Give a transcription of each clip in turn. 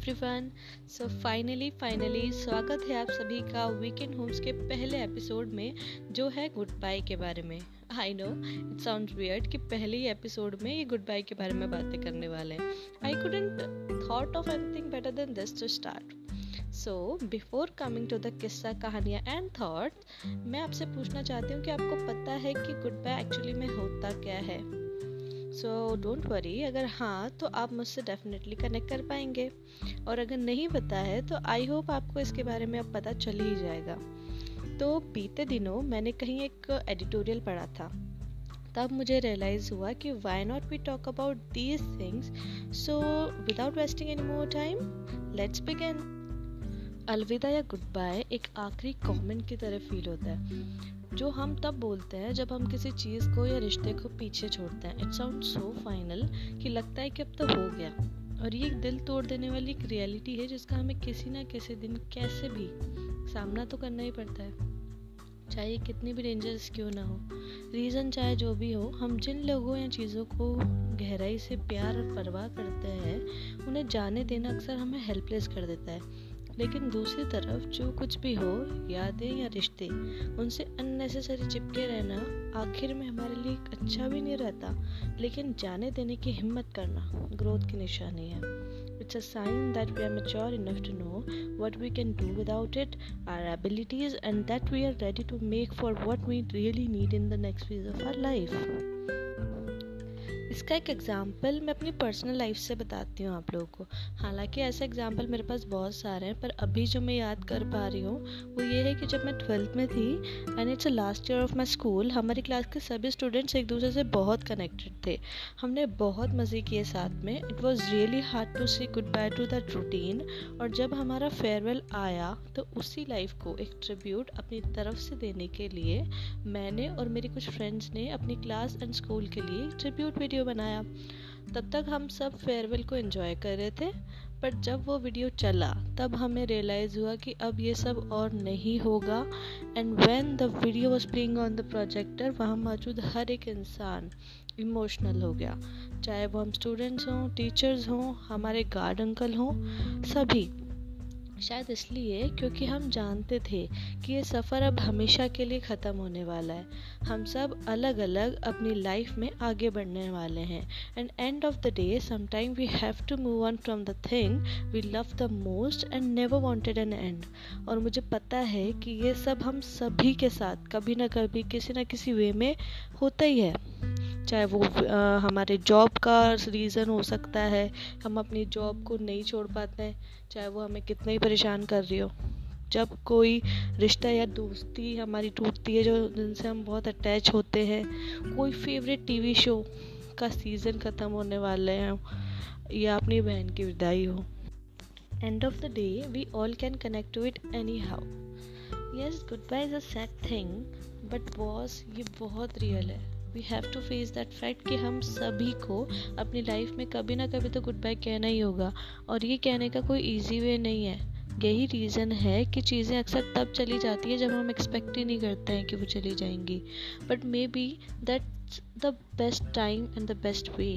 Everyone so finally finally स्वागत है आप सभी का वीकेंड होम्स के पहले एपिसोड में, जो है गुड बाय के बारे में। I know it sound weird कि पहले ही एपिसोड में ये गुड बाय के बारे में बातें करने वाले हैं। I couldn't thought of anything better than this to start so before coming to the किस्सा, कहानियाँ एंड थॉट मैं आपसे पूछना चाहती हूँ कि आपको पता है कि गुड बाय एक्चुअली में होता क्या है? सो डोंट वरी अगर हाँ तो आप मुझसे डेफिनेटली कनेक्ट कर पाएँगे। और अगर नहीं पता है तो आई होप आपको इसके बारे में अब पता चल ही जाएगा। तो बीते दिनों मैंने कहीं एक एडिटोरियल पढ़ा था। तब मुझे रियलाइज़ हुआ कि why not we talk about these things so without wasting any more time let's begin अलविदा या गुड बाय एक आखिरी कमेंट की तरह फील होता है। जो हम तब बोलते हैं जब हम किसी चीज़ को या रिश्ते को पीछे छोड़ते हैं। इट साउंड सो फाइनल कि लगता है कि अब तो हो गया। और ये एक दिल तोड़ देने वाली एक रियलिटी है जिसका हमें किसी ना किसी दिन कैसे भी सामना तो करना ही पड़ता है। चाहे कितनी भी डेंजरस क्यों ना हो। रीज़न चाहे जो भी हो, हम जिन लोगों या चीज़ों को गहराई से प्यार और परवाह करते हैं, उन्हें जाने देना अक्सर हमें हेल्पलेस कर देता है। लेकिन दूसरी तरफ़ जो कुछ भी हो, यादें या रिश्ते, उनसे अननेसेसरी चिपके रहना आखिर में हमारे लिए अच्छा भी नहीं रहता। लेकिन जाने देने की हिम्मत करना ग्रोथ की निशानी है। It's a sign that we are mature enough to know what we can do without it our abilities and that we are ready to make for what we really need in the next phase of our life इसका एक example मैं अपनी personal life से बताती हूँ आप लोगों को। हालाँकि ऐसे एग्ज़ाम्पल मेरे पास बहुत सारे हैं, पर अभी जो मैं याद कर पा रही हूँ, वो ये है कि जब मैं ट्वेल्थ में थी and it's last year of my school हमारी क्लास के सभी स्टूडेंट्स एक दूसरे से बहुत कनेक्टेड थे। हमने बहुत मज़े किए साथ में। It was really hard to see goodbye to that routine और जब हमारा फेयरवेल आया तो उसी लाइफ को एक ट्रिब्यूट अपनी तरफ़ से देने के लिए मैंने और मेरी कुछ फ्रेंड्स ने अपनी क्लास एंड स्कूल के लिए ट्रिब्यूट वीडियो बनाया। तब तक हम सब फेयरवेल को एंजॉय कर रहे थे पर जब वो वीडियो चला, तब हमें रियलाइज़ हुआ कि अब ये सब और नहीं होगा। And when the video was playing on the projector वहाँ मौजूद हर एक इंसान इमोशनल हो गया। चाहे वो हम स्टूडेंट्स हों टीचर्स हों, हमारे गार्ड अंकल हों, सभी शायद इसलिए क्योंकि हम जानते थे कि ये सफ़र अब हमेशा के लिए ख़त्म होने वाला है। हम सब अलग अलग अपनी लाइफ में आगे बढ़ने वाले हैं। And end of the day sometime we have to move on from the thing we love the most and never wanted an end और मुझे पता है कि ये सब हम सभी के साथ कभी ना कभी किसी ना किसी वे में होता ही है। चाहे वो आ, हमारे जॉब का रीज़न हो सकता है हम अपनी जॉब को नहीं छोड़ पाते हैं चाहे वो हमें कितना ही परेशान कर रही हो। जब कोई रिश्ता या दोस्ती हमारी टूटती है जो जिनसे हम बहुत अटैच होते हैं कोई फेवरेट टीवी शो का सीज़न ख़त्म होने वाले हैं या अपनी बहन की विदाई हो। End of the day we all can connect to it anyhow yes goodbye is a sad thing but boss ये बहुत रियल है। We have to face that fact कि हम सभी को अपनी लाइफ में कभी ना कभी तो गुड बाय कहना ही होगा। और ये कहने का कोई ईजी वे नहीं है। यही रीज़न है कि चीज़ें अक्सर तब चली जाती है जब हम एक्सपेक्ट ही नहीं करते हैं कि वो चली जाएँगी। But maybe that the best time and the best way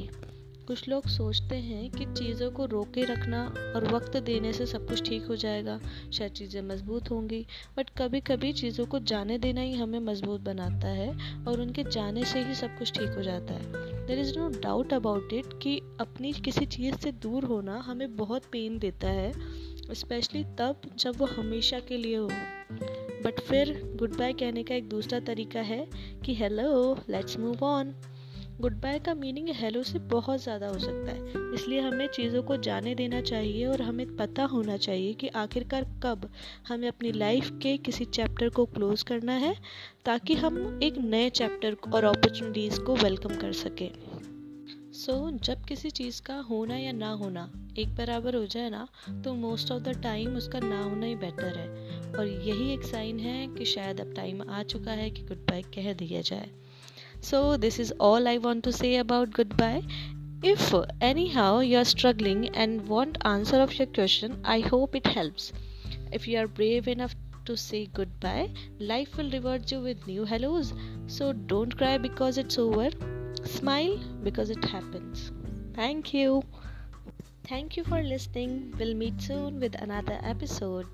कुछ लोग सोचते हैं कि चीज़ों को रोके रखना और वक्त देने से सब कुछ ठीक हो जाएगा। शायद चीज़ें मज़बूत होंगी बट कभी कभी चीज़ों को जाने देना ही हमें मज़बूत बनाता है और उनके जाने से ही सब कुछ ठीक हो जाता है। There is no doubt about it कि अपनी किसी चीज़ से दूर होना हमें बहुत पेन देता है स्पेशली तब जब वो हमेशा के लिए हो। बट फिर गुड बाय कहने का एक दूसरा तरीका है कि hello let's move on goodbye का मीनिंग हेलो से बहुत ज़्यादा हो सकता है। इसलिए हमें चीज़ों को जाने देना चाहिए और हमें पता होना चाहिए कि आखिरकार कब हमें अपनी लाइफ के किसी चैप्टर को क्लोज करना है ताकि हम एक नए चैप्टर और अपॉर्चुनिटीज़ को वेलकम कर सकें। सो so, जब किसी चीज़ का होना या ना होना एक बराबर हो जाए ना तो मोस्ट ऑफ़ द टाइम उसका ना होना ही बेटर है। और यही एक साइन है कि शायद अब टाइम आ चुका है कि गुड बाय कह दिया जाए। So, this is all I want to say about goodbye. If anyhow you are struggling and want answer of your question, I hope it helps. If you are brave enough to say goodbye, life will reward you with new hellos. So don't cry because it's over. Smile because it happens. Thank you. Thank you for listening. We'll meet soon with another episode.